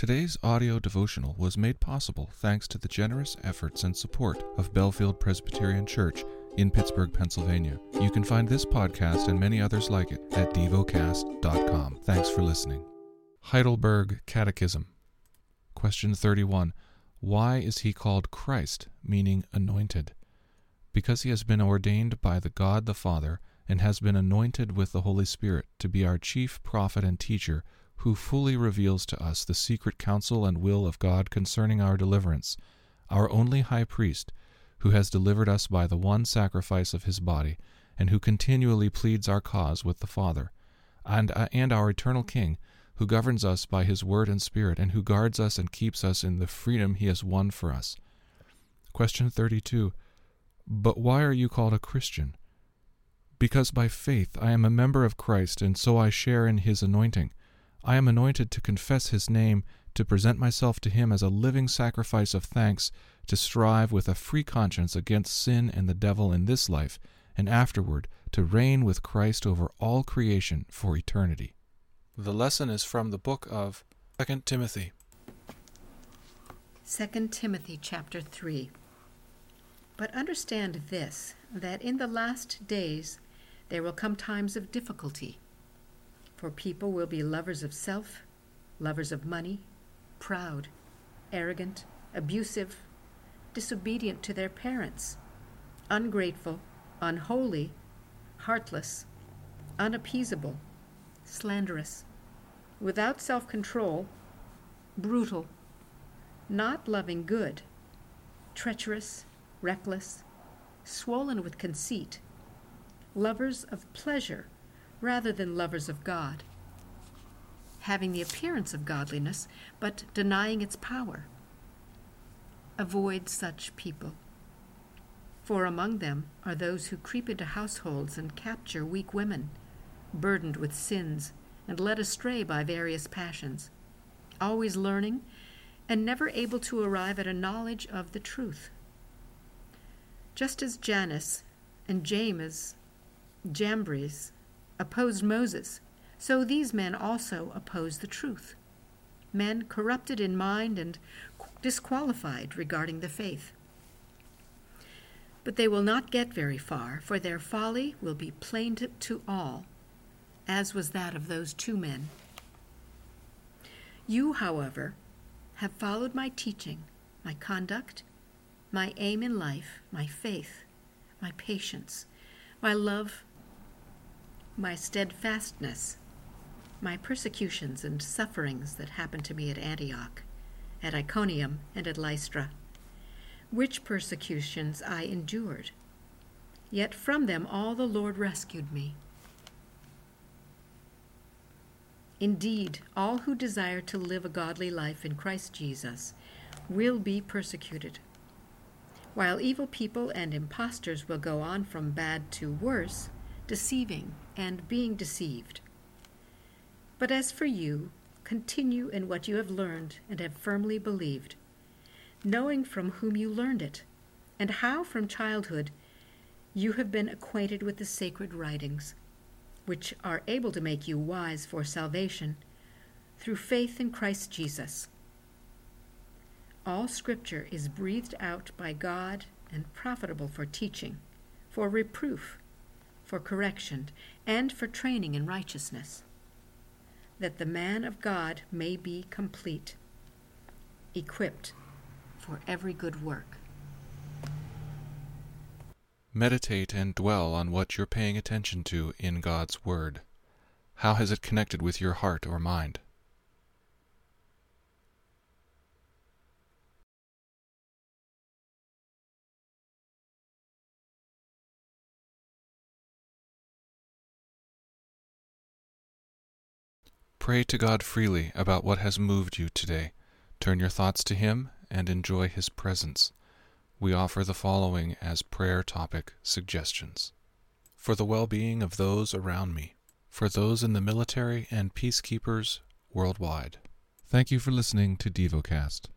Today's audio devotional was made possible thanks to the generous efforts and support of Bellefield Presbyterian Church in Pittsburgh, Pennsylvania. You can find this podcast and many others like it at devocast.com. Thanks for listening. Heidelberg Catechism. Question 31. Why is he called Christ, meaning anointed? Because he has been ordained by the God the Father and has been anointed with the Holy Spirit to be our chief prophet and teacher who fully reveals to us the secret counsel and will of God concerning our deliverance, our only high priest, who has delivered us by the one sacrifice of his body, and who continually pleads our cause with the Father, and, uh, and our eternal King, who governs us by his word and spirit, and who guards us and keeps us in the freedom he has won for us. Question 32. But why are you called a Christian? Because by faith I am a member of Christ, and so I share in his anointing. I am anointed to confess his name, to present myself to him as a living sacrifice of thanks, to strive with a free conscience against sin and the devil in this life, and afterward to reign with Christ over all creation for eternity. The lesson is from the book of 2 Timothy. 2 Timothy chapter 3. But understand this, that in the last days there will come times of difficulty for people will be lovers of self, lovers of money, proud, arrogant, abusive, disobedient to their parents, ungrateful, unholy, heartless, unappeasable, slanderous, without self control, brutal, not loving good, treacherous, reckless, swollen with conceit, lovers of pleasure rather than lovers of God, having the appearance of godliness, but denying its power. Avoid such people. For among them are those who creep into households and capture weak women, burdened with sins and led astray by various passions, always learning and never able to arrive at a knowledge of the truth. Just as Jannes and James, Jambres opposed Moses, so these men also oppose the truth. Men corrupted in mind and disqualified regarding the faith. But they will not get very far, for their folly will be plain to, to all, as was that of those two men. You, however, have followed my teaching, my conduct, my aim in life, my faith, my patience, my love my steadfastness, my persecutions and sufferings that happened to me at Antioch, at Iconium, and at Lystra, which persecutions I endured. Yet from them all the Lord rescued me. Indeed, all who desire to live a godly life in Christ Jesus will be persecuted. While evil people and impostors will go on from bad to worse, deceiving and being deceived. But as for you, continue in what you have learned and have firmly believed, knowing from whom you learned it, and how from childhood you have been acquainted with the sacred writings, which are able to make you wise for salvation through faith in Christ Jesus. All Scripture is breathed out by God and profitable for teaching, for reproof, for correction, and for training in righteousness, that the man of God may be complete, equipped for every good work. Meditate and dwell on what you're paying attention to in God's Word. How has it connected with your heart or mind? Pray to God freely about what has moved you today. Turn your thoughts to Him and enjoy His presence. We offer the following as prayer topic suggestions For the well being of those around me, for those in the military and peacekeepers worldwide. Thank you for listening to DevoCast.